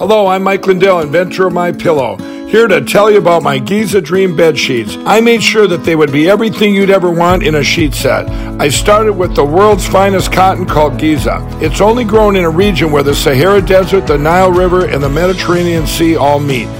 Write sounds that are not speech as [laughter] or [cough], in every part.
Hello, I'm Mike Lindell, inventor of My Pillow. Here to tell you about my Giza Dream bed sheets. I made sure that they would be everything you'd ever want in a sheet set. I started with the world's finest cotton called Giza. It's only grown in a region where the Sahara Desert, the Nile River, and the Mediterranean Sea all meet.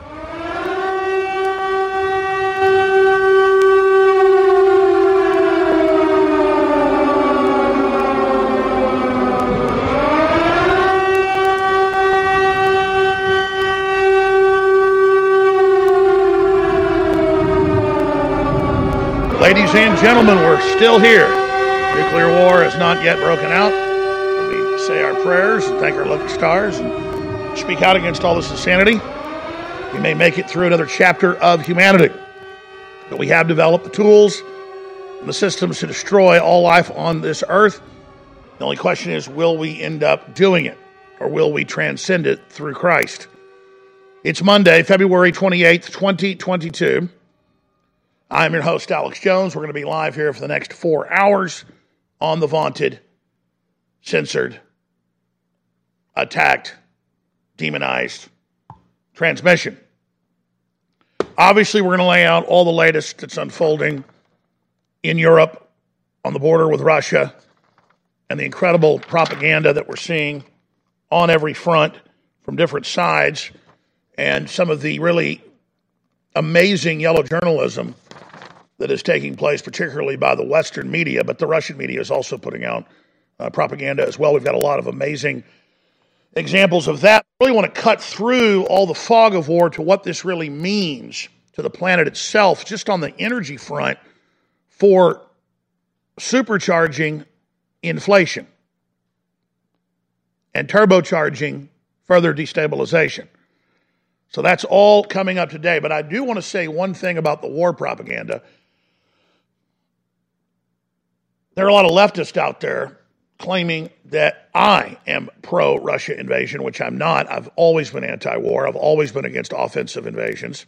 Ladies and gentlemen, we're still here. Nuclear war has not yet broken out. We say our prayers and thank our lucky stars and speak out against all this insanity. We may make it through another chapter of humanity. But we have developed the tools and the systems to destroy all life on this earth. The only question is will we end up doing it or will we transcend it through Christ? It's Monday, February 28th, 2022. I'm your host, Alex Jones. We're going to be live here for the next four hours on the vaunted, censored, attacked, demonized transmission. Obviously, we're going to lay out all the latest that's unfolding in Europe on the border with Russia and the incredible propaganda that we're seeing on every front from different sides and some of the really amazing yellow journalism that is taking place, particularly by the Western media, but the Russian media is also putting out uh, propaganda as well. We've got a lot of amazing examples of that. I really want to cut through all the fog of war to what this really means to the planet itself, just on the energy front for supercharging inflation and turbocharging further destabilization. So that's all coming up today. But I do want to say one thing about the war propaganda there are a lot of leftists out there claiming that I am pro Russia invasion, which I'm not. I've always been anti war, I've always been against offensive invasions.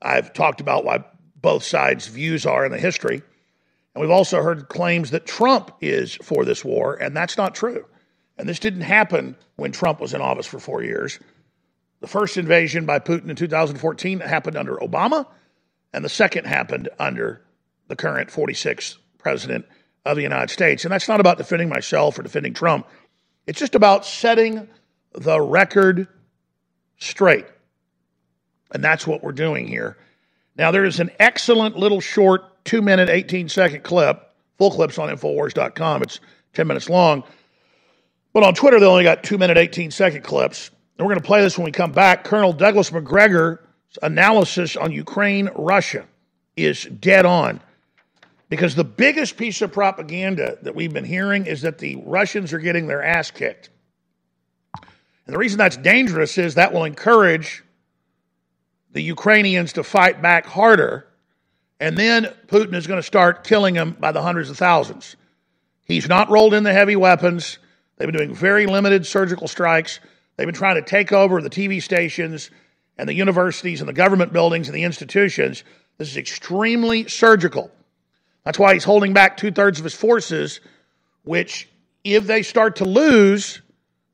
I've talked about why both sides' views are in the history. And we've also heard claims that Trump is for this war, and that's not true. And this didn't happen when Trump was in office for four years. The first invasion by Putin in 2014 happened under Obama, and the second happened under the current 46th president of the United States. And that's not about defending myself or defending Trump. It's just about setting the record straight. And that's what we're doing here. Now, there is an excellent little short two minute, 18 second clip. Full clips on Infowars.com. It's 10 minutes long. But on Twitter, they only got two minute, 18 second clips. And we're going to play this when we come back. Colonel Douglas Macgregor's analysis on Ukraine, Russia is dead on. Because the biggest piece of propaganda that we've been hearing is that the Russians are getting their ass kicked. And the reason that's dangerous is that will encourage the Ukrainians to fight back harder. And then Putin is going to start killing them by the hundreds of thousands. He's not rolled in the heavy weapons. They've been doing very limited surgical strikes. They've been trying to take over the TV stations and the universities and the government buildings and the institutions. This is extremely surgical. That's why he's holding back two thirds of his forces, which, if they start to lose,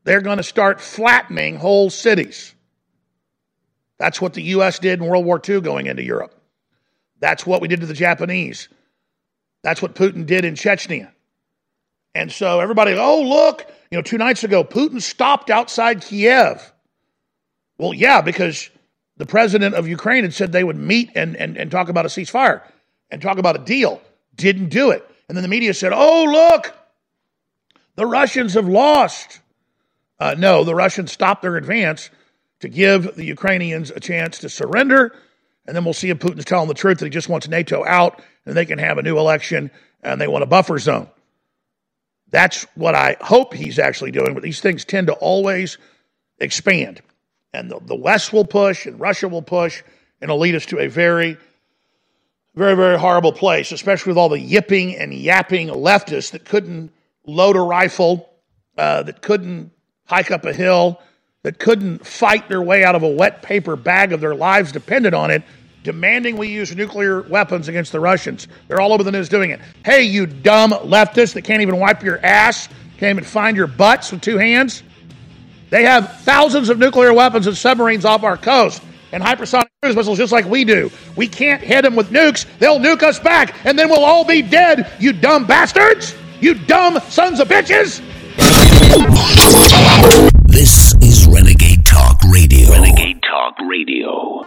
they're going to start flattening whole cities. That's what the U.S. did in World War II going into Europe. That's what we did to the Japanese. That's what Putin did in Chechnya. And so everybody, oh, look, you know, two nights ago, Putin stopped outside Kiev. Well, yeah, because the president of Ukraine had said they would meet and, and, and talk about a ceasefire and talk about a deal. Didn't do it. And then the media said, oh, look, the Russians have lost. Uh, no, the Russians stopped their advance to give the Ukrainians a chance to surrender. And then we'll see if Putin's telling the truth that he just wants NATO out and they can have a new election and they want a buffer zone. That's what I hope he's actually doing. But these things tend to always expand. And the, the West will push and Russia will push and it'll lead us to a very, very, very horrible place, especially with all the yipping and yapping leftists that couldn't load a rifle, uh, that couldn't hike up a hill, that couldn't fight their way out of a wet paper bag of their lives depended on it, demanding we use nuclear weapons against the Russians. They're all over the news doing it. Hey, you dumb leftists that can't even wipe your ass, can't even find your butts with two hands. They have thousands of nuclear weapons and submarines off our coast and hypersonic cruise missiles just like we do. We can't hit them with nukes. They'll nuke us back, and then we'll all be dead, you dumb bastards! You dumb sons of bitches! This is Renegade Talk Radio. Renegade Talk Radio.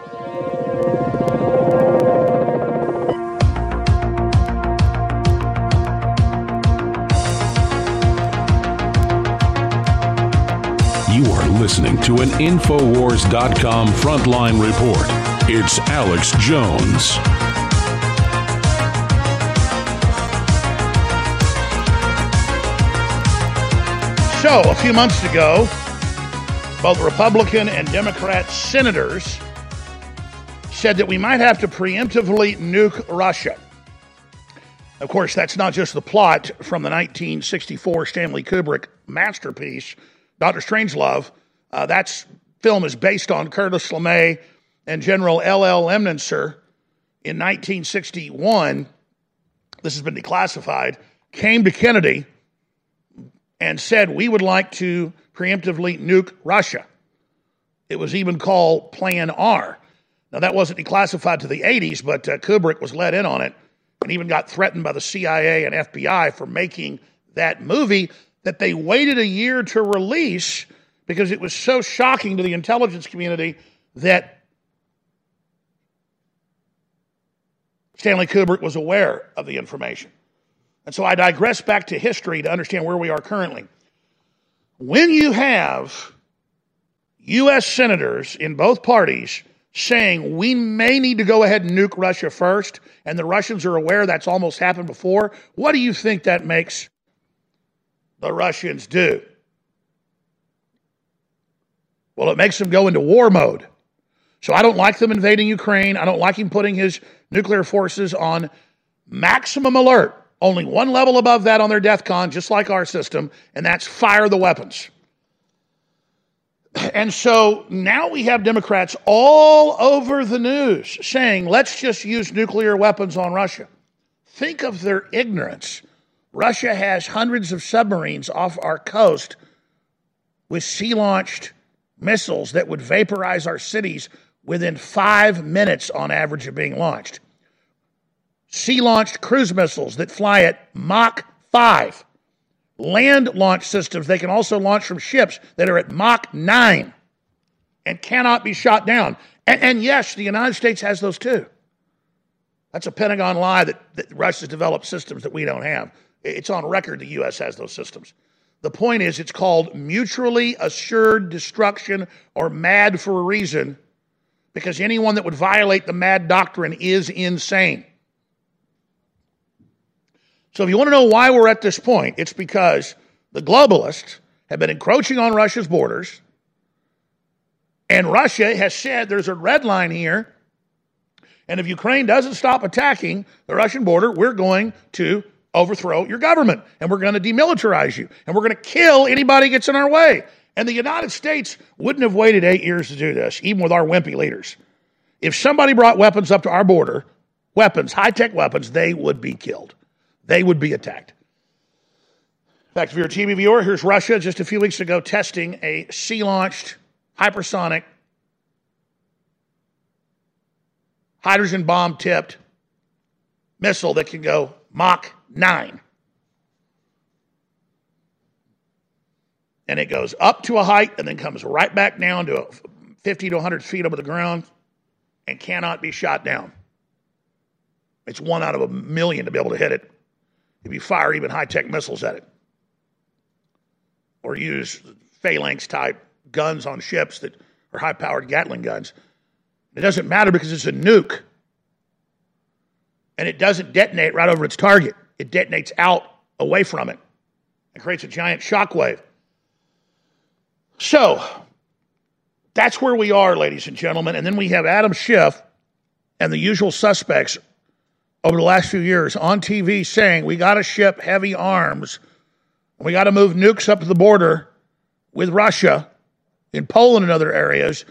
Listening to an Infowars.com frontline report. It's Alex Jones. So, a few months ago, both Republican and Democrat senators said that we might have to preemptively nuke Russia. Of course, that's not just the plot from the 1964 Stanley Kubrick masterpiece, Dr. Strangelove. Uh, that film is based on Curtis LeMay and General L.L. Lemnitzer in 1961. This has been declassified. Came to Kennedy and said, We would like to preemptively nuke Russia. It was even called Plan R. Now, that wasn't declassified to the 80s, but uh, Kubrick was let in on it and even got threatened by the CIA and FBI for making that movie that they waited a year to release because it was so shocking to the intelligence community that Stanley Kubrick was aware of the information. And so I digress back to history to understand where we are currently. When you have U.S. senators in both parties saying we may need to go ahead and nuke Russia first, and the Russians are aware that's almost happened before, what do you think that makes the Russians do? Well, it makes them go into war mode. So I don't like them invading Ukraine. I don't like him putting his nuclear forces on maximum alert. Only one level above that on their DEFCON, just like our system, and that's fire the weapons. [clears throat] And so now we have Democrats all over the news saying, let's just use nuclear weapons on Russia. Think of their ignorance. Russia has hundreds of submarines off our coast with sea launched missiles that would vaporize our cities within five minutes on average of being launched sea launched cruise missiles that fly at Mach 5, land launch systems they can also launch from ships that are at Mach 9 and cannot be shot down. And, and yes, the United States has those too. That's a Pentagon lie that, that Russia's developed systems that we don't have. It's on record the U.S. has those systems. The point is, it's called mutually assured destruction or MAD for a reason because anyone that would violate the MAD doctrine is insane. So if you want to know why we're at this point, it's because the globalists have been encroaching on Russia's borders, and Russia has said there's a red line here. And if Ukraine doesn't stop attacking the Russian border, we're going to overthrow your government and we're going to demilitarize you and we're going to kill anybody gets in our way. And the United States wouldn't have waited eight years to do this, even with our wimpy leaders. If somebody brought weapons up to our border, weapons, high tech weapons, they would be killed they would be attacked. In fact, if you're a TV viewer, here's Russia just a few weeks ago testing a sea launched hypersonic hydrogen bomb tipped missile that can go Mach 9. And it goes up to a height and then comes right back down to 50 to 100 feet over the ground and cannot be shot down. It's one out of a million to be able to hit it if you fire even high tech missiles at it or use phalanx type guns on ships that are high powered Gatling guns. It doesn't matter because it's a nuke. And it doesn't detonate right over its target, it detonates out away from it and creates a giant shock wave. So, that's where we are, ladies and gentlemen. And then we have Adam Schiff and the usual suspects over the last few years on TV saying we got to ship heavy arms. We got to move nukes up to the border with Russia in Poland and other areas.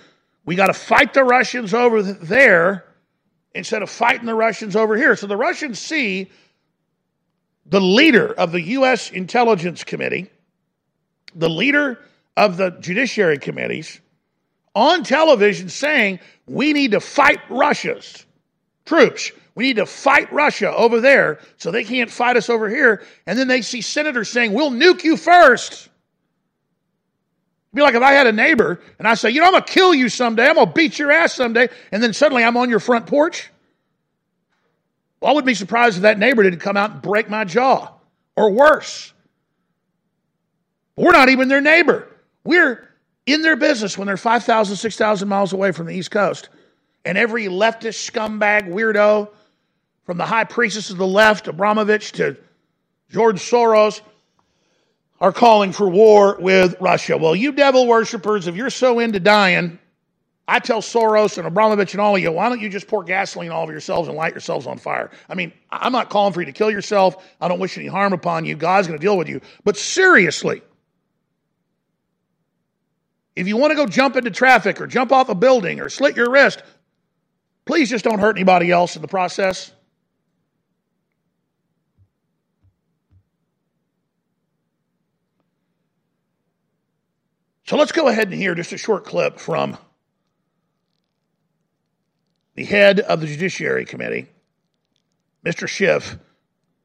We got to fight the Russians over there instead of fighting the Russians over here. So the Russians see the leader of the U.S. Intelligence Committee, the leader of the Judiciary Committees, on television saying we need to fight Russia's troops. We need to fight Russia over there so they can't fight us over here. And then they see senators saying, We'll nuke you first. It'd be like if I had a neighbor and I say, You know, I'm going to kill you someday. I'm going to beat your ass someday. And then suddenly I'm on your front porch. Well, I wouldn't be surprised if that neighbor didn't come out and break my jaw or worse. We're not even their neighbor. We're in their business when they're 5,000, 6,000 miles away from the East Coast. And every leftist scumbag weirdo, from the high priestess of the left, Abramovich, to George Soros, are calling for war with Russia. Well, you devil worshippers, if you're so into dying, I tell Soros and Abramovich and all of you, why don't you just pour gasoline all over yourselves and light yourselves on fire? I mean, I'm not calling for you to kill yourself. I don't wish any harm upon you. God's going to deal with you. But seriously, if you want to go jump into traffic or jump off a building or slit your wrist, please just don't hurt anybody else in the process. So let's go ahead and hear just a short clip from the head of the Judiciary Committee, Mr. Schiff,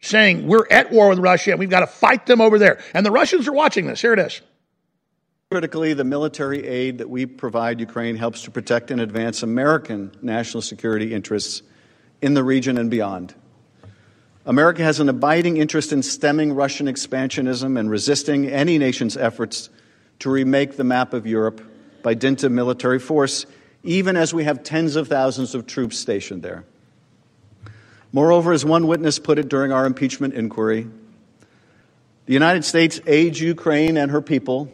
saying we're at war with Russia and we've got to fight them over there. And the Russians are watching this. Here it is. Critically, the military aid that we provide Ukraine helps to protect and advance American national security interests in the region and beyond. America has an abiding interest in stemming Russian expansionism and resisting any nation's efforts to remake the map of Europe by dint of military force, even as we have tens of thousands of troops stationed there. Moreover, as one witness put it during our impeachment inquiry, the United States aids Ukraine and her people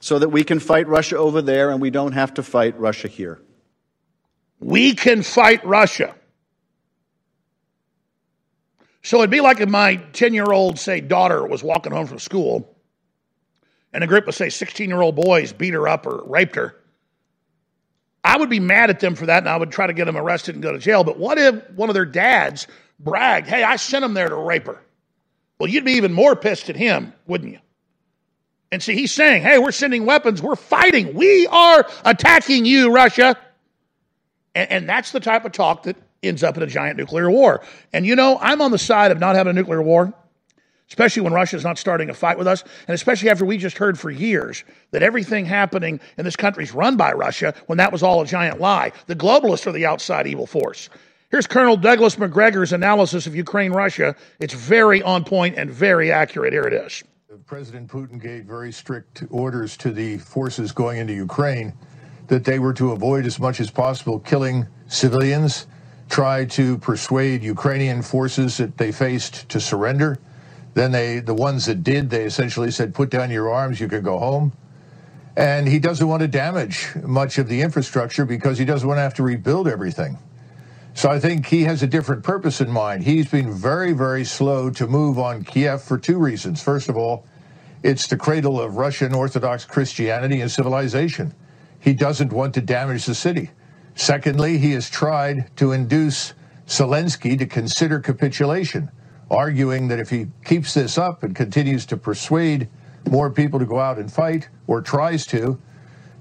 so that we can fight Russia over there and we don't have to fight Russia here. We can fight Russia. So it'd be like if my 10 year old, say, daughter was walking home from school and a group of, say, 16 year old boys beat her up or raped her. I would be mad at them for that and I would try to get them arrested and go to jail. But what if one of their dads bragged, hey, I sent him there to rape her? Well, you'd be even more pissed at him, wouldn't you? And see, he's saying, hey, we're sending weapons, we're fighting, we are attacking you, Russia. And, and, that's the type of talk that ends up in a giant nuclear war. And you know, I'm on the side of not having a nuclear war, especially when Russia's not starting a fight with us, and especially after we just heard for years that everything happening in this country is run by Russia when that was all a giant lie. The globalists are the outside evil force. Here's Colonel Douglas Macgregor's analysis of Ukraine Russia. It's very on point and very accurate. Here it is. President Putin gave very strict orders to the forces going into Ukraine that they were to avoid as much as possible killing civilians, try to persuade Ukrainian forces that they faced to surrender. Then they, the ones that did, they essentially said, "Put down your arms, you can go home." And he doesn't want to damage much of the infrastructure because he doesn't want to have to rebuild everything. So I think he has a different purpose in mind. He's been very, very slow to move on Kiev for two reasons. First of all, it's the cradle of Russian Orthodox Christianity and civilization. He doesn't want to damage the city. Secondly, he has tried to induce Zelensky to consider capitulation, arguing that if he keeps this up and continues to persuade more people to go out and fight, or tries to,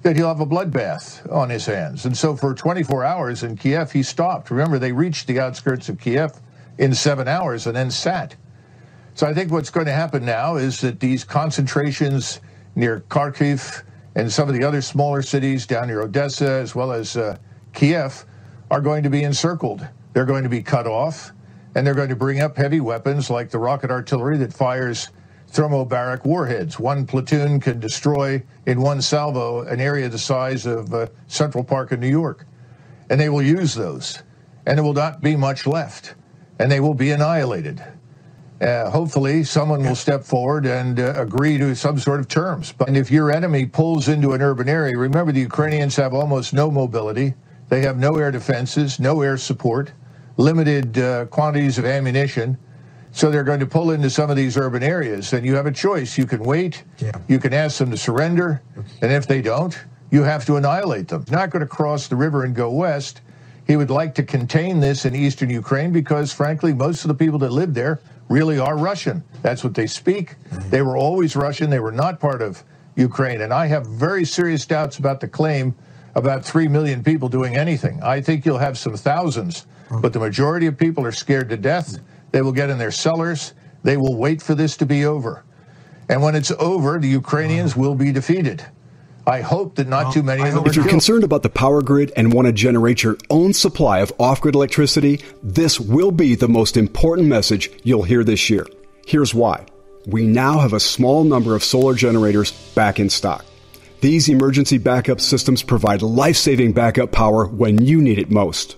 that he'll have a bloodbath on his hands. And so for 24 hours in Kiev, he stopped. Remember, they reached the outskirts of Kiev in seven hours and then sat. So I think what's going to happen now is that these concentrations near Kharkiv and some of the other smaller cities down near Odessa, as well as uh, Kiev, are going to be encircled. They're going to be cut off, and they're going to bring up heavy weapons like the rocket artillery that fires thermobaric warheads. One platoon can destroy in one salvo an area the size of uh, Central Park in New York. And they will use those. And there will not be much left. And they will be annihilated. Uh, hopefully, someone will step forward and uh, agree to some sort of terms. But if your enemy pulls into an urban area, remember the Ukrainians have almost no mobility. They have no air defenses, no air support, limited uh, quantities of ammunition. So they're going to pull into some of these urban areas, and you have a choice. You can wait, yeah. you can ask them to surrender, and if they don't, you have to annihilate them. Not going to cross the river and go west. He would like to contain this in eastern Ukraine because, frankly, most of the people that live there really are Russian. That's what they speak. Mm-hmm. They were always Russian. They were not part of Ukraine. And I have very serious doubts about the claim about 3 million people doing anything. I think you'll have some thousands, but the majority of people are scared to death. They will get in their cellars. They will wait for this to be over. And when it's over, the Ukrainians will be defeated. I hope that not too many of them If you're killed. concerned about the power grid and want to generate your own supply of off grid electricity, this will be the most important message you'll hear this year. Here's why. We now have a small number of solar generators back in stock. These emergency backup systems provide life saving backup power when you need it most.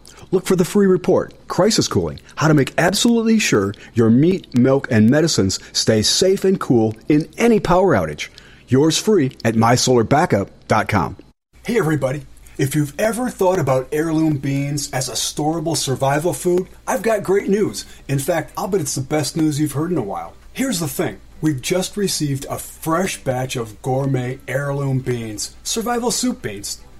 Look for the free report, Crisis Cooling, how to make absolutely sure your meat, milk, and medicines stay safe and cool in any power outage. Yours free at mysolarbackup.com. Hey everybody. If you've ever thought about heirloom beans as a storable survival food, I've got great news. In fact, I'll bet it's the best news you've heard in a while. Here's the thing. We've just received a fresh batch of gourmet heirloom beans, survival soup beans.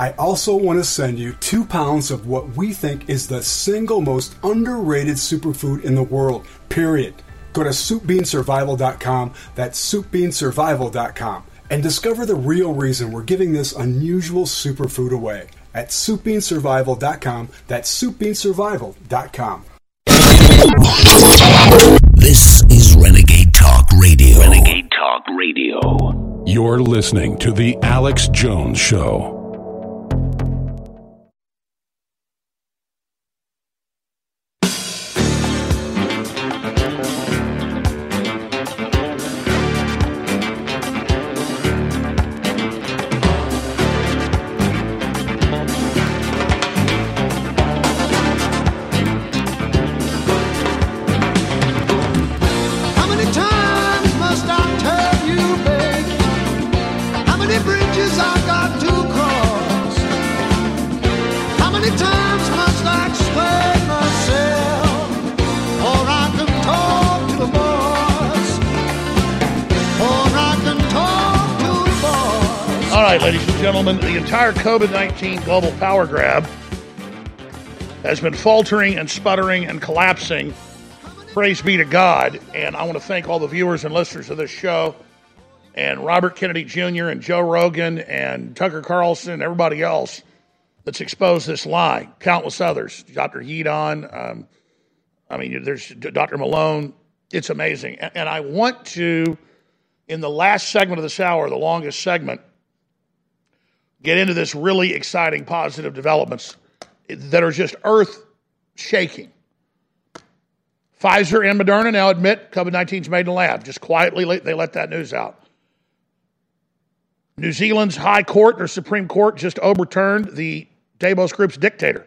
I also want to send you two pounds of what we think is the single most underrated superfood in the world, period. Go to soupbeansurvival.com, that's soupbeansurvival.com, and discover the real reason we're giving this unusual superfood away at soupbeansurvival.com, that's soupbeansurvival.com. This is Renegade Talk Radio. Renegade Talk Radio. You're listening to The Alex Jones Show. COVID 19 global power grab has been faltering and sputtering and collapsing. Praise be to God. And I want to thank all the viewers and listeners of this show, and Robert Kennedy Jr., and Joe Rogan, and Tucker Carlson, and everybody else that's exposed this lie, countless others, Dr. Heedon, um, I mean, there's Dr. Malone. It's amazing. And I want to, in the last segment of this hour, the longest segment, get into this really exciting positive developments that are just earth shaking. Pfizer and Moderna now admit COVID 19 is made in a lab. Just quietly, they let that news out. New Zealand's High Court or Supreme Court just overturned the Davos Group's dictator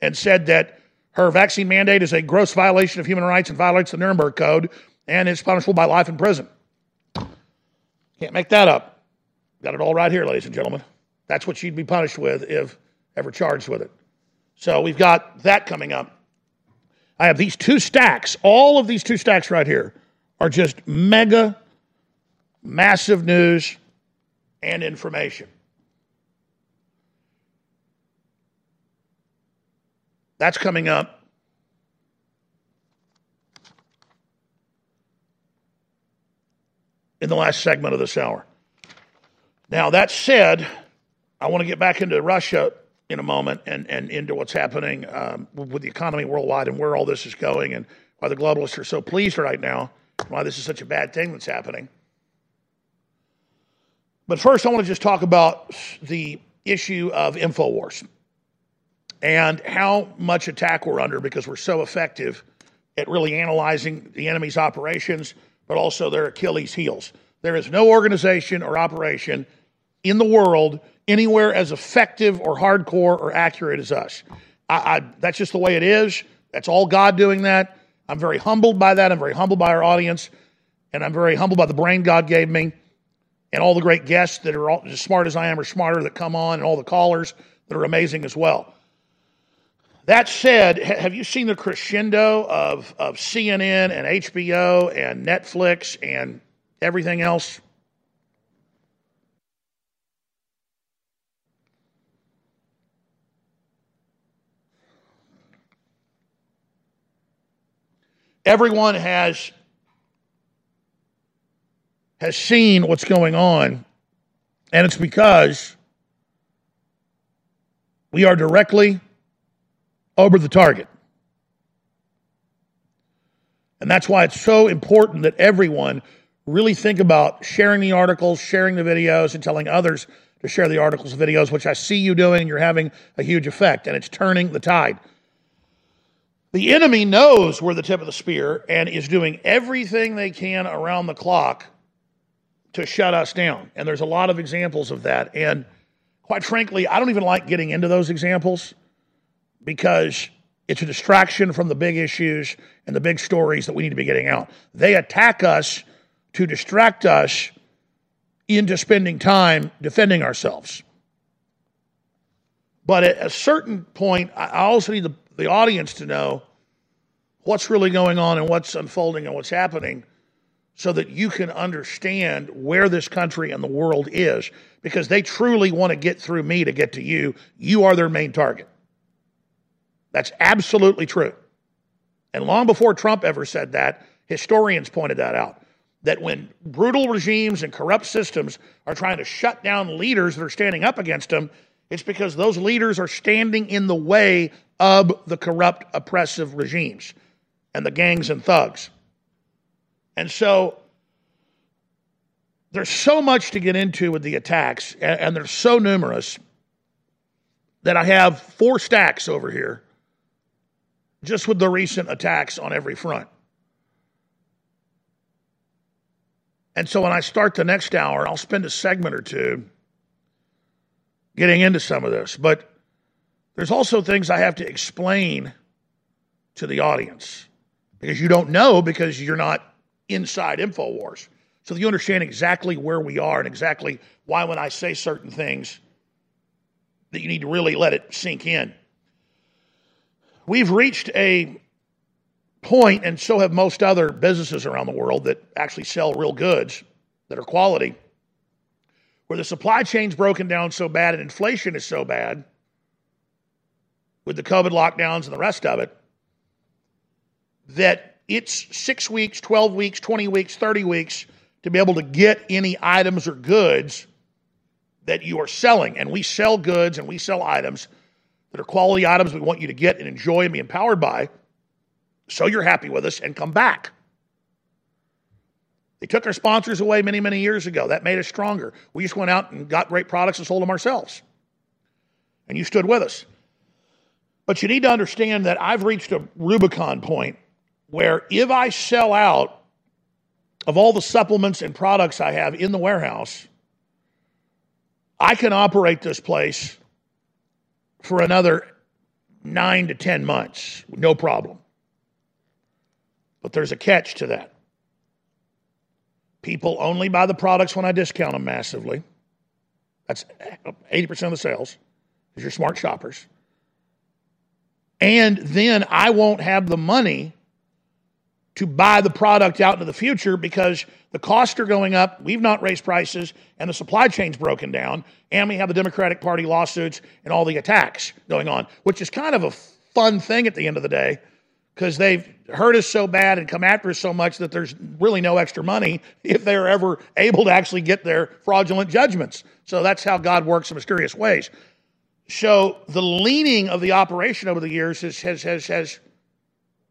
and said that Her vaccine mandate is a gross violation of human rights and violates the Nuremberg Code and is punishable by life in prison. Can't make that up. Got it all right here, ladies and gentlemen. That's what she'd be punished with if ever charged with it. So we've got that coming up. I have these two stacks. All of these two stacks right here are just mega, massive news and information. That's coming up. In the last segment of this hour. Now, that said, I want to get back into Russia in a moment and, and into what's happening um, with the economy worldwide and where all this is going and why the globalists are so pleased right now, why this is such a bad thing that's happening. But first, I want to just talk about the issue of InfoWars and how much attack we're under because we're so effective at really analyzing the enemy's operations, but also their Achilles' heels. There is no organization or operation in the world anywhere as effective or hardcore or accurate as us. I, I, that's just the way it is. That's all God doing that. I'm very humbled by that. I'm very humbled by our audience, and I'm very humbled by the brain God gave me, and all the great guests that are all, as smart as I am or smarter that come on, and all the callers that are amazing as well. That said, have you seen the crescendo of, of CNN and HBO and Netflix and everything else? Everyone has has seen what's going on, and it's because we are directly over the target. And that's why it's so important that everyone really think about sharing the articles, sharing the videos, and telling others to share the articles videos, which I see you doing, you're having a huge effect, and it's turning the tide. The enemy knows we're the tip of the spear and is doing everything they can around the clock to shut us down. And there's a lot of examples of that. And quite frankly, I don't even like getting into those examples because it's a distraction from the big issues and the big stories that we need to be getting out. They attack us to distract us into spending time defending ourselves. But at a certain point, I also need the the audience to know what's really going on and what's unfolding and what's happening so that you can understand where this country and the world is because they truly want to get through me to get to you. You are their main target. That's absolutely true. And long before Trump ever said that, historians pointed that out. That when brutal regimes and corrupt systems are trying to shut down leaders that are standing up against them, it's because those leaders are standing in the way of the corrupt, oppressive regimes and the gangs and thugs. And so there's so much to get into with the attacks, and, they're so numerous that I have four stacks over here just with the recent attacks on every front. And so when I start the next hour, I'll spend a segment or two getting into some of this. But there's also things I have to explain to the audience because you don't know because you're not inside InfoWars. So you understand exactly where we are and exactly why, when I say certain things, that you need to really let it sink in. We've reached a point, and so have most other businesses around the world that actually sell real goods that are quality where the supply chain's broken down so bad and inflation is so bad with the COVID lockdowns and the rest of it that it's six weeks, 12 weeks, 20 weeks, 30 weeks to be able to get any items or goods that you are selling. And we sell goods and we sell items that are quality items we want you to get and enjoy and be empowered by so you're happy with us and come back. They took our sponsors away many, many years ago. That made us stronger. We just went out and got great products and sold them ourselves. And you stood with us. But you need to understand that I've reached a Rubicon point where if I sell out of all the supplements and products I have in the warehouse, I can operate this place for another nine to 10 months, no problem. But there's a catch to that. People only buy the products when I discount them massively. That's 80% of the sales, because you're smart shoppers. And then I won't have the money to buy the product out into the future because the costs are going up. We've not raised prices, and the supply chain's broken down. And we have the Democratic Party lawsuits and all the attacks going on, which is kind of a fun thing at the end of the day because they've hurt us so bad and come after us so much that there's really no extra money [laughs] if they're ever able to actually get their fraudulent judgments. So that's how God works in mysterious ways. So the leaning of the operation over the years has, has, has, has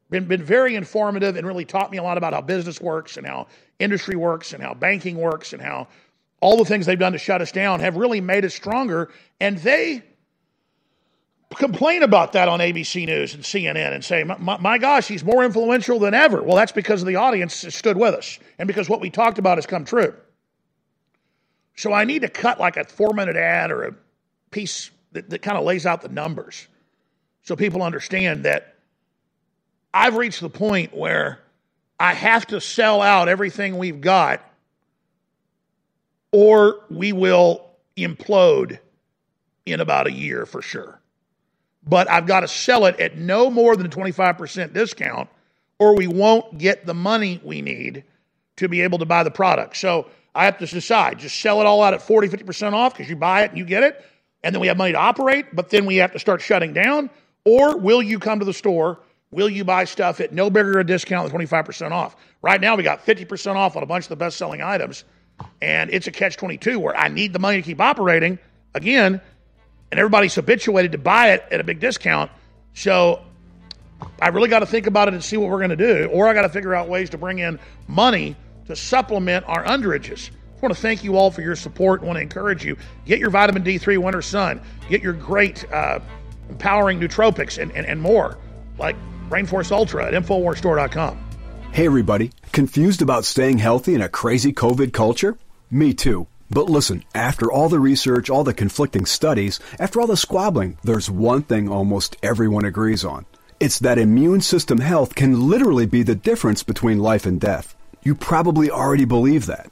been, been very informative and really taught me a lot about how business works and how industry works and how banking works and how all the things they've done to shut us down have really made us stronger. And they complain about that on ABC News and CNN and say, my, my, gosh, he's more influential than ever. Well, that's because the audience stood with us and because what we talked about has come true. So I need to cut like a four minute ad or a piece that, that kind of lays out the numbers so people understand that I've reached the point where I have to sell out everything we've got or we will implode in about a year for sure. But I've got to sell it at no more than a 25% discount or we won't get the money we need to be able to buy the product. So I have to decide just sell it all out at 40, 50% off because you buy it and you get it and then we have money to operate, but then we have to start shutting down? Or will you come to the store? Will you buy stuff at no bigger a discount than 25% off? Right now, we got 50% off on a bunch of the best selling items, and it's a catch 22 where I need the money to keep operating again, and everybody's habituated to buy it at a big discount. So I really got to think about it and see what we're going to do, or I got to figure out ways to bring in money to supplement our underages. I want to thank you all for your support. I want to encourage you. Get your vitamin D3 Winter Sun. Get your great uh, empowering nootropics and, and, and more, like Rainforest Ultra at InfoWarsStore.com. Hey, everybody. Confused about staying healthy in a crazy COVID culture? Me too. But listen, after all the research, all the conflicting studies, after all the squabbling, there's one thing almost everyone agrees on. It's that immune system health can literally be the difference between life and death. You probably already believe that.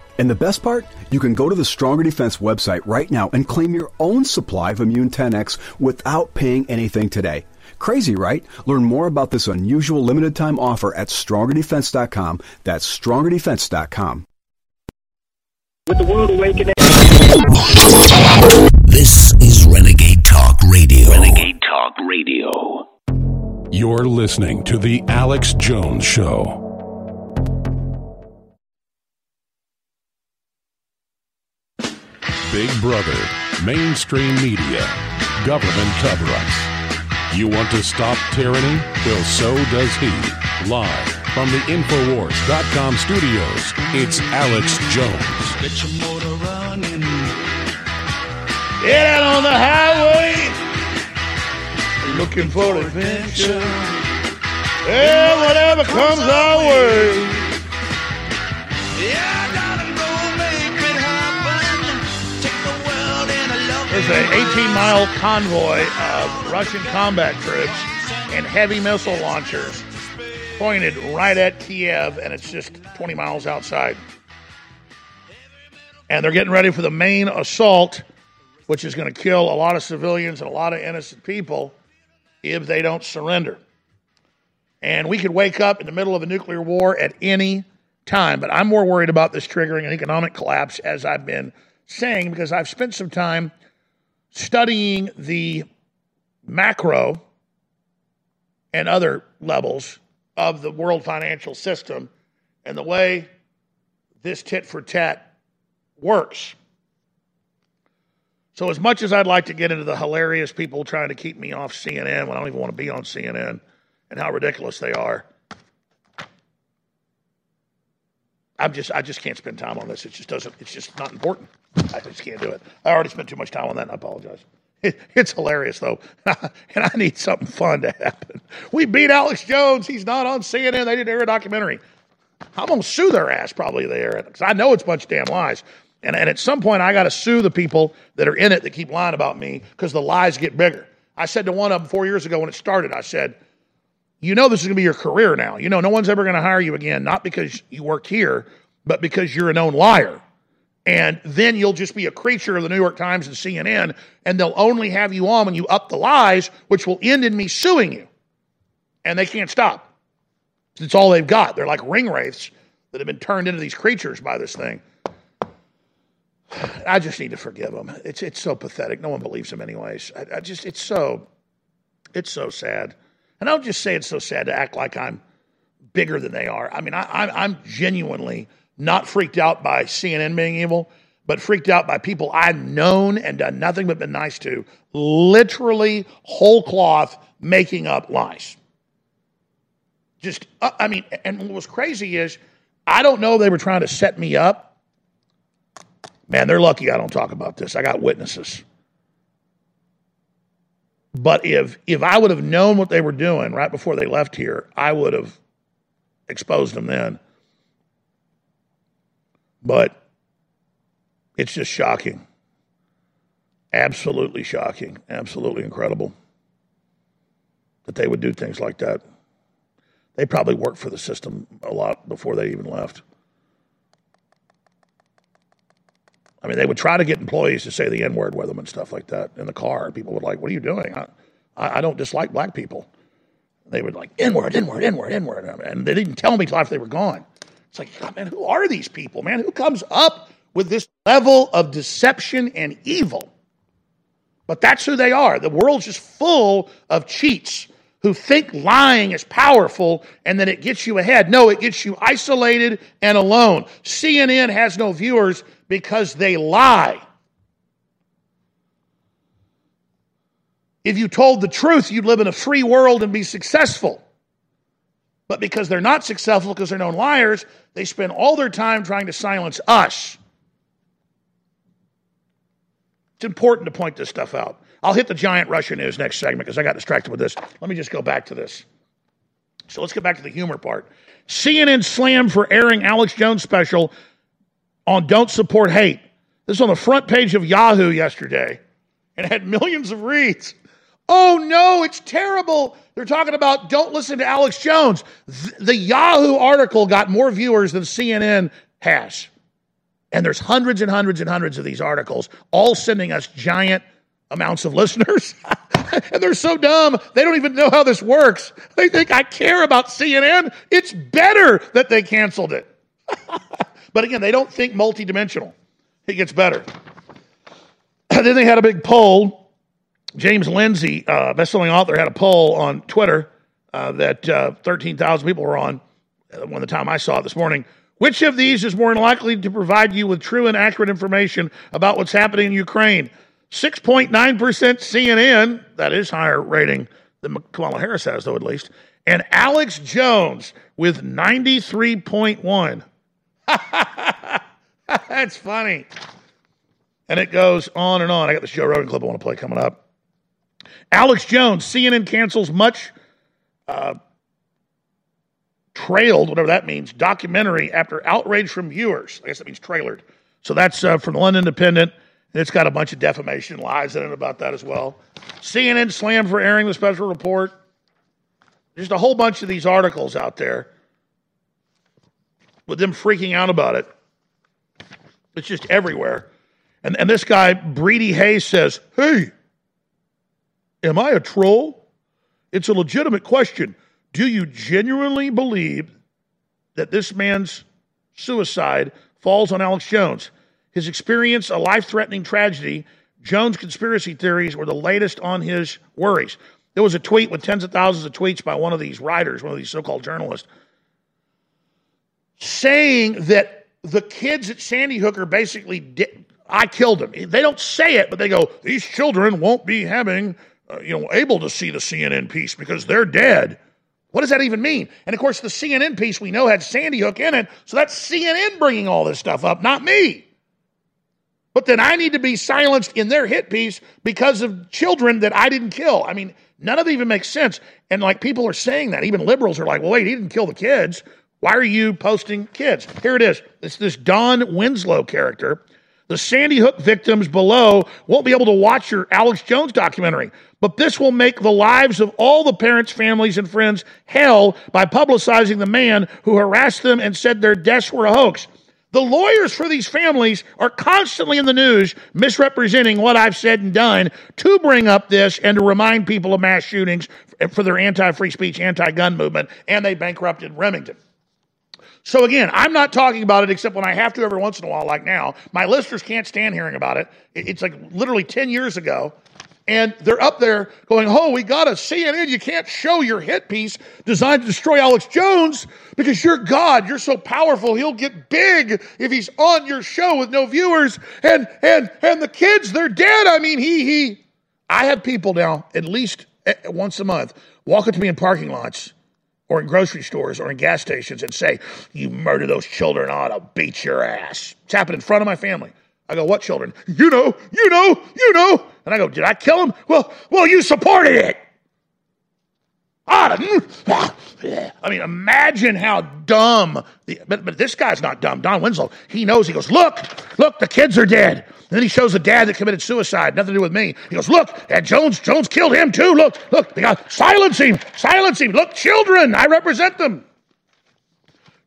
And the best part? You can go to the Stronger Defense website right now and claim your own supply of Immune 10X without paying anything today. Crazy, right? Learn more about this unusual limited time offer at strongerdefense.com. That's strongerdefense.com. With the world awakening. This is Renegade Talk Radio. Renegade Talk Radio. You're listening to The Alex Jones Show. Big Brother, mainstream media, government cover ups. You want to stop tyranny? Well, so does he. Live from the Infowars.com studios, it's Alex Jones. Get your motor running. Get out on the highway. Looking for adventure. Yeah, whatever comes our way. Yeah, There's an 18 mile convoy of Russian combat troops and heavy missile launchers pointed right at Kiev, and it's just 20 miles outside. And they're getting ready for the main assault, which is going to kill a lot of civilians and a lot of innocent people if they don't surrender. And we could wake up in the middle of a nuclear war at any time, but I'm more worried about this triggering an economic collapse, as I've been saying, because I've spent some time studying the macro and other levels of the world financial system and the way this tit for tat works. So, as much as I'd like to get into the hilarious people trying to keep me off CNN when I don't even want to be on CNN and how ridiculous they are, I'm just I just can't spend time on this. It just doesn't. It's just not important. I just can't do it. I already spent too much time on that. and I apologize. It, [laughs] it's hilarious though, [laughs] and I need something fun to happen. We beat Alex Jones. He's not on CNN. They didn't air a documentary. I'm gonna sue their ass probably there because I know it's a bunch of damn lies. And, and at some point, I got to sue the people that are in it that keep lying about me because the lies get bigger. I said to one of them four years ago when it started, I said, You know, this is going to be your career now. You know, no one's ever going to hire you again, not because you worked here, but because you're a known liar. And then you'll just be a creature of the New York Times and CNN, and they'll only have you on when you up the lies, which will end in me suing you. And they can't stop. It's all they've got. They're like ring wraiths that have been turned into these creatures by this thing. I just need to forgive them. It's it's so pathetic. No one believes them anyways. I, I just it's so it's so sad. And I don't just say it's so sad to act like I'm bigger than they are. I mean, I, I'm, I'm genuinely not freaked out by CNN being evil, but freaked out by people I've known and done nothing but been nice to, literally whole cloth making up lies. Just, uh, I mean, and what was crazy is I don't know they were trying to set me up Man, they're lucky I don't talk about this. I got witnesses. But if if I would have known what they were doing right before they left here, I would have exposed them then. But it's just shocking. Absolutely shocking. Absolutely incredible that they would do things like that. They probably worked for the system a lot before they even left. I mean, they would try to get employees to say the N word with them and stuff like that in the car. People would like, "What are you doing?" I, I don't dislike black people. They would like N word, N word, N word, N word, and they didn't tell me till after they were gone. It's like, God, man, who are these people, man? Who comes up with this level of deception and evil? But that's who they are. The world's just full of cheats who think lying is powerful and that it gets you ahead. No, it gets you isolated and alone. CNN has no viewers because they lie. If you told the truth, you'd live in a free world and be successful. But because they're not successful, because they're known liars, they spend all their time trying to silence us. It's important to point this stuff out. I'll hit the giant Russia news next segment because I got distracted with this. Let me just go back to this. So let's get back to the humor part. CNN slammed for airing Alex Jones special on Don't Support Hate. This is on the front page of Yahoo yesterday and had millions of reads. Oh no, it's terrible. They're talking about don't listen to Alex Jones. The Yahoo article got more viewers than CNN has. And there's hundreds and hundreds and hundreds of these articles, all sending us giant amounts of listeners. [laughs] and they're so dumb, they don't even know how this works. They think I care about CNN. It's better that they canceled it. [laughs] but again, they don't think multidimensional. It gets better. [clears throat] then they had a big poll. James Lindsay, uh, best-selling author, had a poll on Twitter uh, that uh, 13,000 people were on uh, when the time I saw it this morning. Which of these is more likely to provide you with true and accurate information about what's happening in Ukraine? 6.9% CNN, that is higher rating than Kamala Harris has, though, at least. And Alex Jones with 93.1. [laughs] That's funny. And it goes on and on. I got this Joe Rogan clip I want to play coming up. Alex Jones, CNN cancels much uh, trailed, whatever that means, documentary after outrage from viewers. I guess that means trailered. So that's uh, from the London Independent. And It's got a bunch of defamation lies in it about that as well. CNN slammed for airing the special report. Just a whole bunch of these articles out there with them freaking out about it. It's just everywhere. And, and this guy, Breedy Hayes, says, Hey, am I a troll? It's a legitimate question. Do you genuinely believe that this man's suicide falls on Alex Jones? his experience, a life threatening tragedy, Jones' conspiracy theories were the latest on his worries. There was a tweet with tens of thousands of tweets by one of these writers, one of these so called journalists, saying that the kids at Sandy Hook are basically, di- I killed them. They don't say it, but they go, these children won't be having, uh, you know, able to see the CNN piece because they're dead. What does that even mean? And of course, the CNN piece we know had Sandy Hook in it, so that's CNN bringing all this stuff up, not me. But then I need to be silenced in their hit piece because of children that I didn't kill. I mean, none of it even makes sense. And like people are saying that, even liberals are like, well, wait, he didn't kill the kids. Why are you posting kids? Here it is. It's this Don Winslow character. The Sandy Hook victims below won't be able to watch your Alex Jones documentary, but this will make the lives of all the parents, families, and friends hell by publicizing the man who harassed them and said their deaths were a hoax. The lawyers for these families are constantly in the news misrepresenting what I've said and done to bring up this and to remind people of mass shootings for their anti free speech, anti gun movement, and they bankrupted Remington. So again, I'm not talking about it except when I have to every once in a while, like now. My listeners can't stand hearing about it. It's like literally 10 years ago. And they're up there going, Oh, we got a CNN. You can't show your hit piece designed to destroy Alex Jones because you're God. You're so powerful. He'll get big if he's on your show with no viewers. And and and the kids, they're dead. I mean, he he I have people now, at least eh, once a month, walk up to me in parking lots or in grocery stores or in gas stations and say, You murder those children, I ought to beat your ass. It's happened in front of my family. I go, What children? You know, you know, you know. And I go, Did I kill them? Well, well, you supported it. Mm, I mean, imagine how dumb. The, but, but this guy's not dumb. Don Winslow, he knows. He goes, Look, look, the kids are dead. And then he shows the dad that committed suicide, nothing to do with me. He goes, Look, Dad Jones, Jones killed him too. Look, look, they got silence him, silence him. Look, children, I represent them.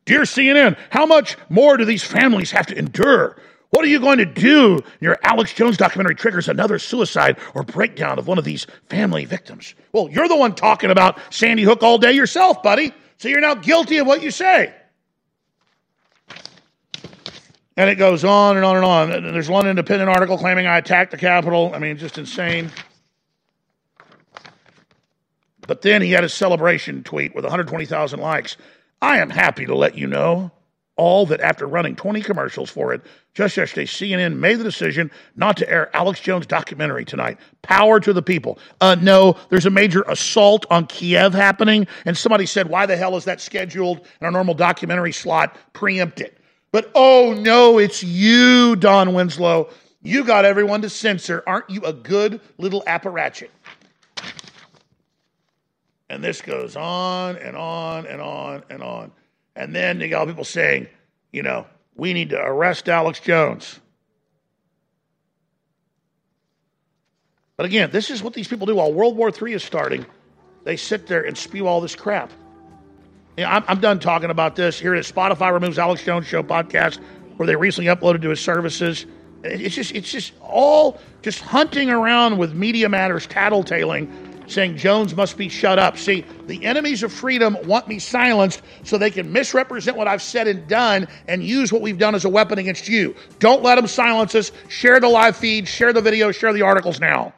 Dear CNN, how much more do these families have to endure? What are you going to do? Your Alex Jones documentary triggers another suicide or breakdown of one of these family victims. Well, you're the one talking about Sandy Hook all day yourself, buddy. So you're now guilty of what you say. And it goes on and on and on. There's one independent article claiming I attacked the Capitol. I mean, just insane. But then he had a celebration tweet with 120,000 likes. I am happy to let you know all that after running 20 commercials for it just yesterday, CNN made the decision not to air Alex Jones' documentary tonight. Power to the people. Uh, no, there's a major assault on Kiev happening, and somebody said, "Why the hell is that scheduled in our normal documentary slot? Preempt it." But oh no, it's you, Don Winslow. You got everyone to censor. Aren't you a good little apparatchik? And this goes on and on and on and on. And then you got people saying, you know, we need to arrest Alex Jones. But again, this is what these people do while World War III is starting. They sit there and spew all this crap. Know, I'm, I'm done talking about this. Here it is Spotify removes Alex Jones Show podcast, where they recently uploaded to his services. It's just, it's just all just hunting around with Media Matters tattletaling saying Jones must be shut up. See, the enemies of freedom want me silenced so they can misrepresent what I've said and done and use what we've done as a weapon against you. Don't let them silence us. Share the live feed, share the video, share the articles now.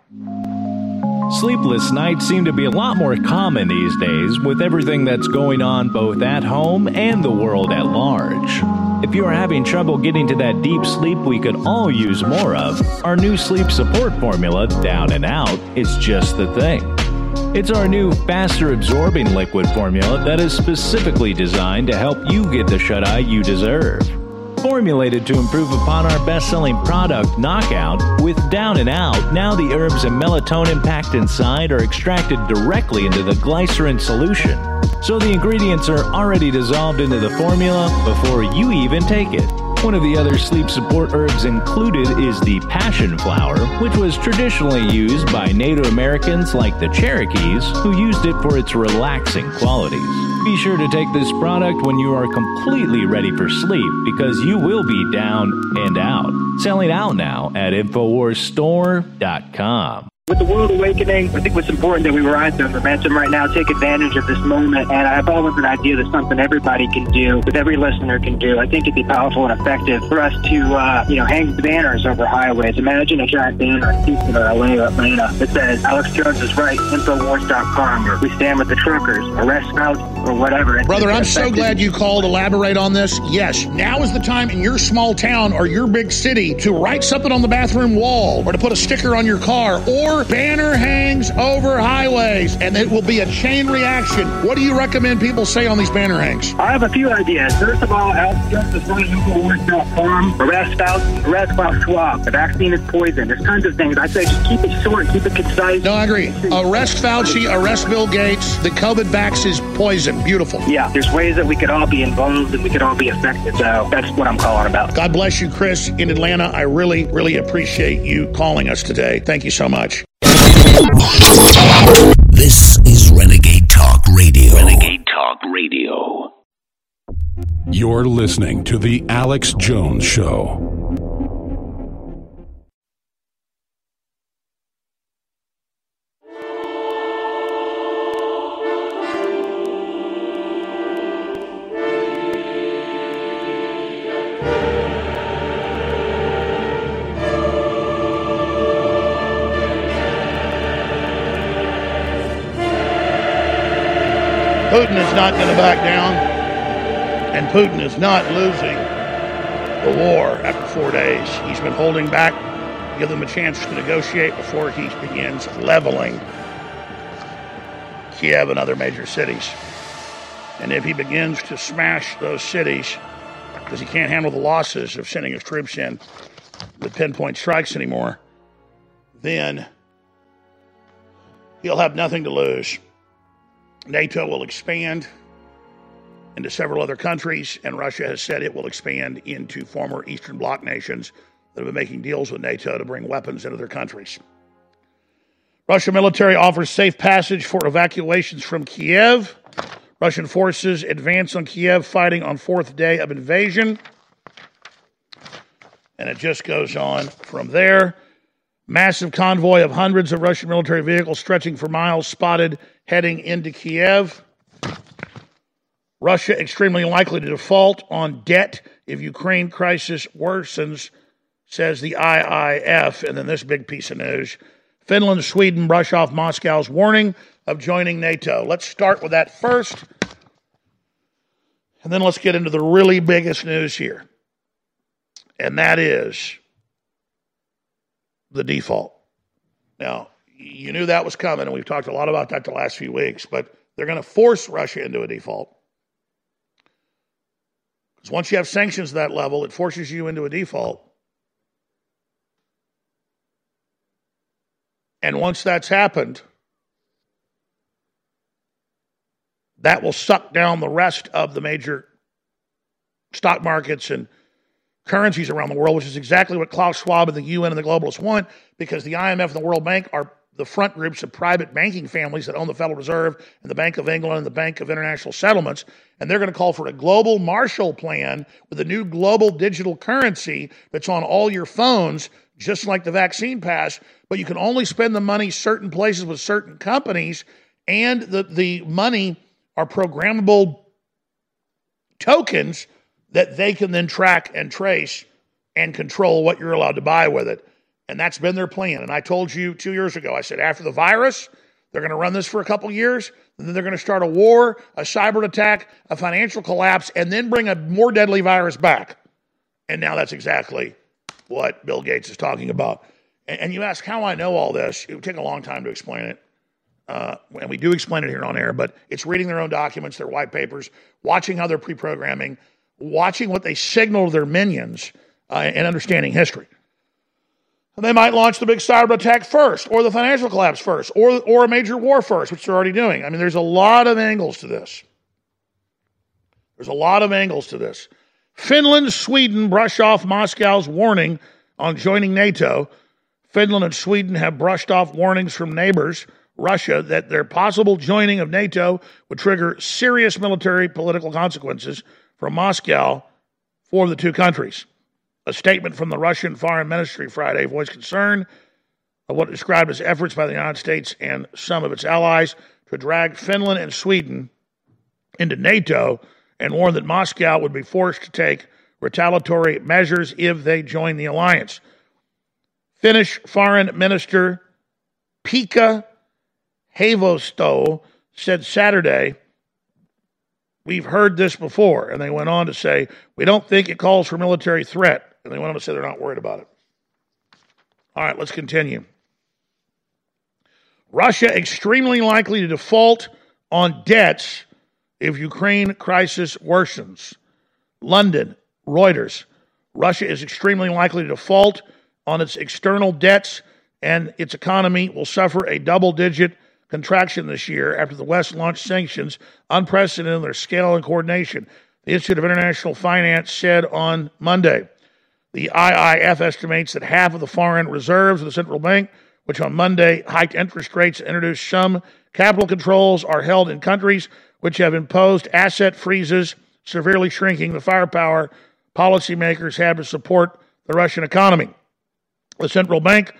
Sleepless nights seem to be a lot more common these days with everything that's going on both at home and the world at large. If you are having trouble getting to that deep sleep we could all use more of, our new sleep support formula, Down and Out, is just the thing. It's our new faster absorbing liquid formula that is specifically designed to help you get the shut eye you deserve. Formulated to improve upon our best selling product, Knockout, with Down and Out, now the herbs and melatonin packed inside are extracted directly into the glycerin solution. So the ingredients are already dissolved into the formula before you even take it. One of the other sleep support herbs included is the passion flower, which was traditionally used by Native Americans like the Cherokees, who used it for its relaxing qualities. Be sure to take this product when you are completely ready for sleep because you will be down and out. Selling out now at InfoWarsStore.com. With the world awakening, I think what's important that we ride the momentum right now, take advantage of this moment. And I've always an idea that something everybody can do, that every listener can do. I think it'd be powerful and effective for us to, uh, you know, hang banners over highways. Imagine a giant banner in Houston or LA or Atlanta that says, Alex Jones is right, Infowars.com, or we stand with the truckers, arrest scouts, or whatever. Brother, I'm so glad you called. Elaborate on this. Yes, now is the time in your small town or your big city to write something on the bathroom wall or to put a sticker on your car or Your banner hangs over highways, and it will be a chain reaction. What do you recommend people say on these banner hangs? I have a few ideas. First of all, outskirts of farm, arrest out, arrest Schwab. The vaccine is poison. There's tons of things. I say just keep it short, keep it concise. No, I agree. Arrest Fauci, arrest Bill Gates. The COVID vax is poison. Beautiful. Yeah, there's ways that we could all be involved and we could all be affected. So that's what I'm calling about. God bless you, Chris, in Atlanta. I really, really appreciate you calling us today. Thank you so much. This is Renegade Talk Radio. Renegade Talk Radio. You're listening to The Alex Jones Show. Putin is not going to back down, and Putin is not losing the war after four days. He's been holding back, give them a chance to negotiate before he begins leveling Kiev and other major cities. And if he begins to smash those cities, because he can't handle the losses of sending his troops in with pinpoint strikes anymore, then he'll have nothing to lose. NATO will expand into several other countries, and Russia has said it will expand into former Eastern Bloc nations that have been making deals with NATO to bring weapons into their countries. Russian military offers safe passage for evacuations from Kiev. Russian forces advance on Kiev, fighting on fourth day of invasion. And it just goes on from there. Massive convoy of hundreds of Russian military vehicles stretching for miles spotted heading into Kiev. Russia extremely likely to default on debt if Ukraine crisis worsens, says the IIF. And then this big piece of news Finland, Sweden brush off Moscow's warning of joining NATO. Let's start with that first. And then let's get into the really biggest news here. And that is the default. Now, you knew that was coming, and we've talked a lot about that the last few weeks, but they're going to force Russia into a default. Because once you have sanctions at that level, it forces you into a default. And once that's happened, that will suck down the rest of the major stock markets and currencies around the world, which is exactly what Klaus Schwab and the UN and the globalists want, because the IMF and the World Bank are the front groups of private banking families that own the Federal Reserve and the Bank of England and the Bank of International Settlements. And they're going to call for a global Marshall Plan with a new global digital currency that's on all your phones, just like the vaccine pass. But you can only spend the money certain places with certain companies, and the, the money are programmable tokens that they can then track and trace and control what you're allowed to buy with it. And that's been their plan. And I told you two years ago, I said, after the virus, they're going to run this for a couple years. And then they're going to start a war, a cyber attack, a financial collapse, and then bring a more deadly virus back. And now that's exactly what Bill Gates is talking about. And, and you ask how I know all this. It would take a long time to explain it. Uh, and we do explain it here on air, but it's reading their own documents, their white papers, watching how they're pre programming, watching what they signal to their minions, uh, and understanding history. And they might launch the big cyber attack first, or the financial collapse first, or, or a major war first, which they're already doing. I mean, there's a lot of angles to this. There's a lot of angles to this. Finland, Sweden brush off Moscow's warning on joining NATO. Finland and Sweden have brushed off warnings from neighbors, Russia, that their possible joining of NATO would trigger serious military political consequences from Moscow for the two countries. A statement from the Russian Foreign Ministry Friday voiced concern of what described as efforts by the United States and some of its allies to drag Finland and Sweden into NATO and warned that Moscow would be forced to take retaliatory measures if they join the alliance. Finnish Foreign Minister Pekka Haavisto said Saturday, We've heard this before. And they went on to say, We don't think it calls for military threat. And they went on to say they're not worried about it. All right, let's continue. Russia extremely likely to default on debts if Ukraine crisis worsens. London, Reuters. Russia is extremely likely to default on its external debts and its economy will suffer a double digit contraction this year after the West launched sanctions unprecedented in their scale and coordination. The Institute of International Finance said on Monday. The IIF estimates that half of the foreign reserves of the central bank, which on Monday hiked interest rates and introduced some capital controls, are held in countries which have imposed asset freezes, severely shrinking the firepower policymakers have to support the Russian economy. The central bank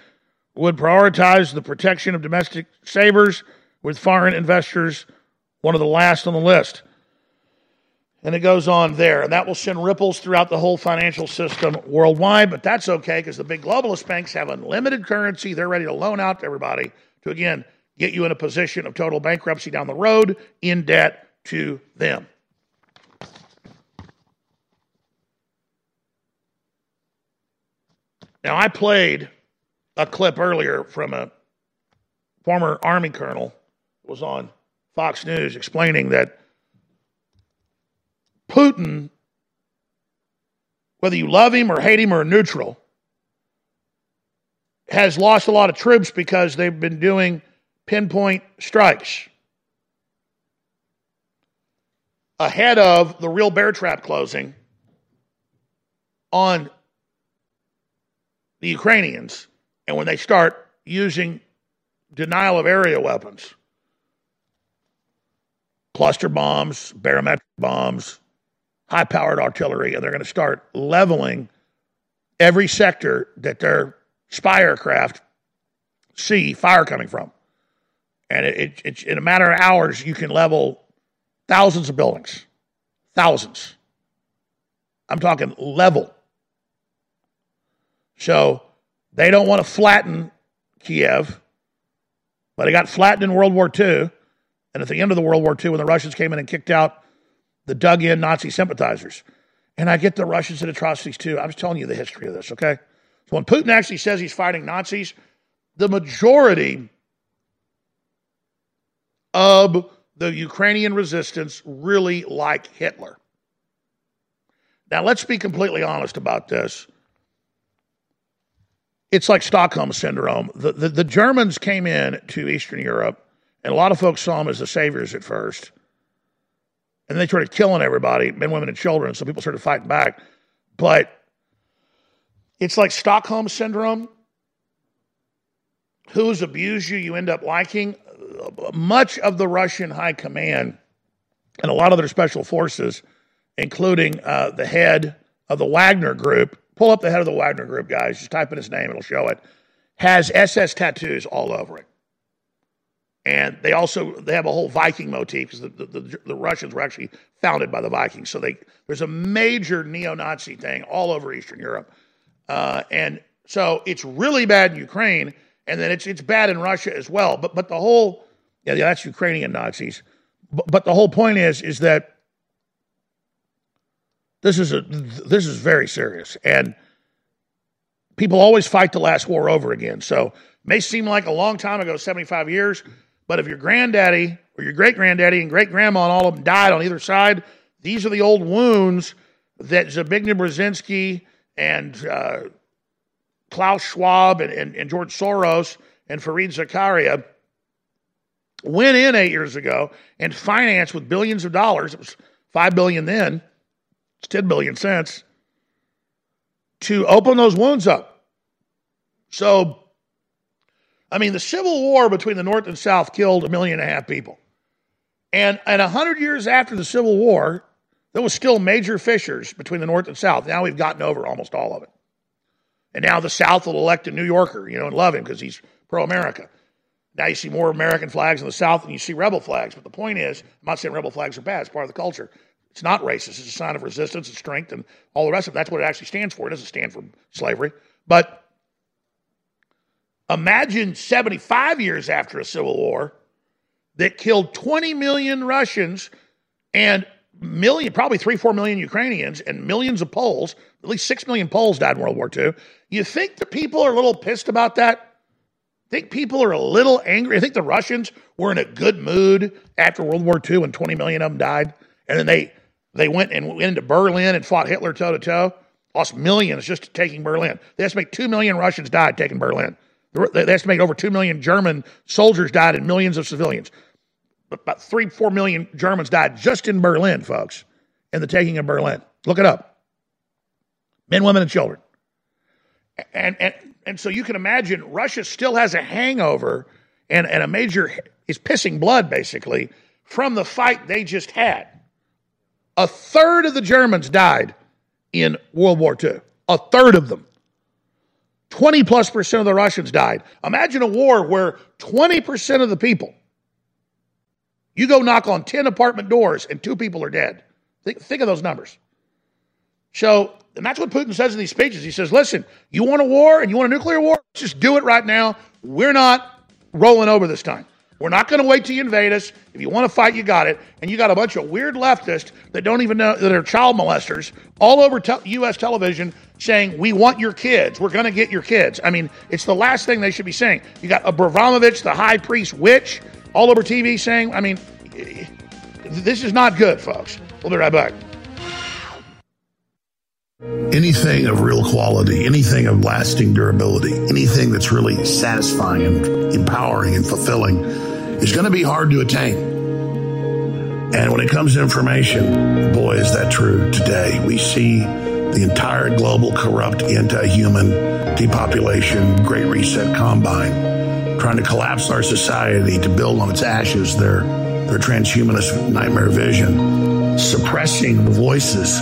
would prioritize the protection of domestic savers, with foreign investors one of the last on the list. And it goes on there. And that will send ripples throughout the whole financial system worldwide, but that's okay because the big globalist banks have unlimited currency. They're ready to loan out to everybody to, again, get you in a position of total bankruptcy down the road in debt to them. Now, I played a clip earlier from a former Army colonel who was on Fox News explaining that Putin, whether you love him or hate him or neutral, has lost a lot of troops because they've been doing pinpoint strikes ahead of the real bear trap closing on the Ukrainians and when they start using denial of area weapons, cluster bombs, barometric bombs, high powered artillery, and they're going to start leveling every sector that their spy aircraft see fire coming from. And it, it, it's in a matter of hours, you can level thousands of buildings. Thousands. I'm talking level. So they don't want to flatten Kiev, but it got flattened in World War II. And at the end of the World War II, when the Russians came in and kicked out the dug in Nazi sympathizers. And I get the Russians and atrocities too. I'm just telling you the history of this, okay? So when Putin actually says he's fighting Nazis, the majority of the Ukrainian resistance really like Hitler. Now, let's be completely honest about this it's like Stockholm syndrome. The, the, the Germans came in to Eastern Europe, and a lot of folks saw them as the saviors at first. And they started killing everybody, men, women, and children. So people started fighting back. But it's like Stockholm syndrome. Who's abused you, you end up liking. Much of the Russian high command and a lot of their special forces, including uh, the head of the Wagner group, Pull up the head of the Wagner Group, guys. Just type in his name, it'll show it. Has SS tattoos all over it. And they also they have a whole Viking motif because the, the, the, Russians were actually founded by the Vikings. So they there's a major neo-Nazi thing all over Eastern Europe, uh, and so it's really bad in Ukraine, and then it's it's bad in Russia as well. But but the whole yeah, that's Ukrainian Nazis. But, but the whole point is is that this is a this is very serious, and people always fight the last war over again. So may seem like a long time ago, seventy five years, but if your granddaddy or your great granddaddy and great grandma and all of them died on either side, these are the old wounds that Zbigniew Brzezinski and uh, Klaus Schwab and, and, and George Soros and Fareed Zakaria went in eight years ago and financed with billions of dollars. It was five billion then it's 10 billion cents to open those wounds up. So, I mean, the Civil War between the North and South killed a million and a half people. And, and 100 years after the Civil War, there was still major fissures between the North and South. Now we've gotten over almost all of it. And now the South will elect a New Yorker, you know, and love him because he's pro America. Now you see more American flags in the South than you see rebel flags. But the point is, I'm not saying rebel flags are bad, it's part of the culture. It's not racist. It's a sign of resistance and strength and all the rest of it. That's what it actually stands for. It doesn't stand for slavery. But imagine 75 years after a civil war that killed 20 million Russians and million, probably three, four million Ukrainians and millions of Poles. At least six million Poles died in World War II. You think the people are a little pissed about that? think people are a little angry. I think the Russians were in a good mood after World War II when 20 million of them died. And then they, they went and went into Berlin and fought Hitler toe to toe, lost millions just taking Berlin. They estimate 2 million Russians died taking Berlin. They estimate over 2 million German soldiers died and millions of civilians. But about 3, 4 million Germans died just in Berlin, folks, in the taking of Berlin. Look it up. Men, women, and children. And, and, and so you can imagine Russia still has a hangover and, and a major, is pissing blood basically from the fight they just had. A third of the Germans died in World War II. A third of them. 20 plus percent of the Russians died. Imagine a war where 20% of the people, you go knock on 10 apartment doors and two people are dead. Think, think of those numbers. So, and that's what Putin says in these speeches. He says, listen, you want a war and you want a nuclear war? Just do it right now. We're not rolling over this time. We're not going to wait till you invade us. If you want to fight, you got it. And you got a bunch of weird leftists that don't even know that are child molesters all over te- U.S. television saying, We want your kids. We're going to get your kids. I mean, it's the last thing they should be saying. You got Abramovich, the high priest witch, all over TV saying, I mean, eh, this is not good, folks. We'll be right back. Anything of real quality, anything of lasting durability, anything that's really satisfying and empowering and fulfilling is going to be hard to attain. And when it comes to information, boy, is that true today. We see the entire global corrupt anti-human depopulation, great reset combine, trying to collapse our society to build on its ashes their, their transhumanist nightmare vision, suppressing the voices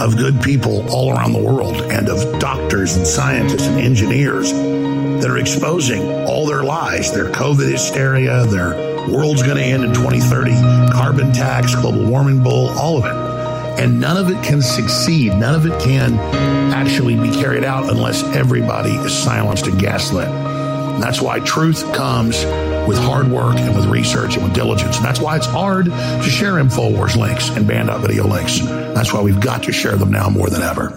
of good people all around the world and of doctors and scientists and engineers that are exposing all their lies, their COVID hysteria, their world's going to end in 2030, carbon tax, global warming bull, all of it. And none of it can succeed. None of it can actually be carried out unless everybody is silenced and gaslit. And that's why truth comes with hard work and with research and with diligence. And that's why it's hard to share InfoWars links and banned.video links. That's why we've got to share them now more than ever.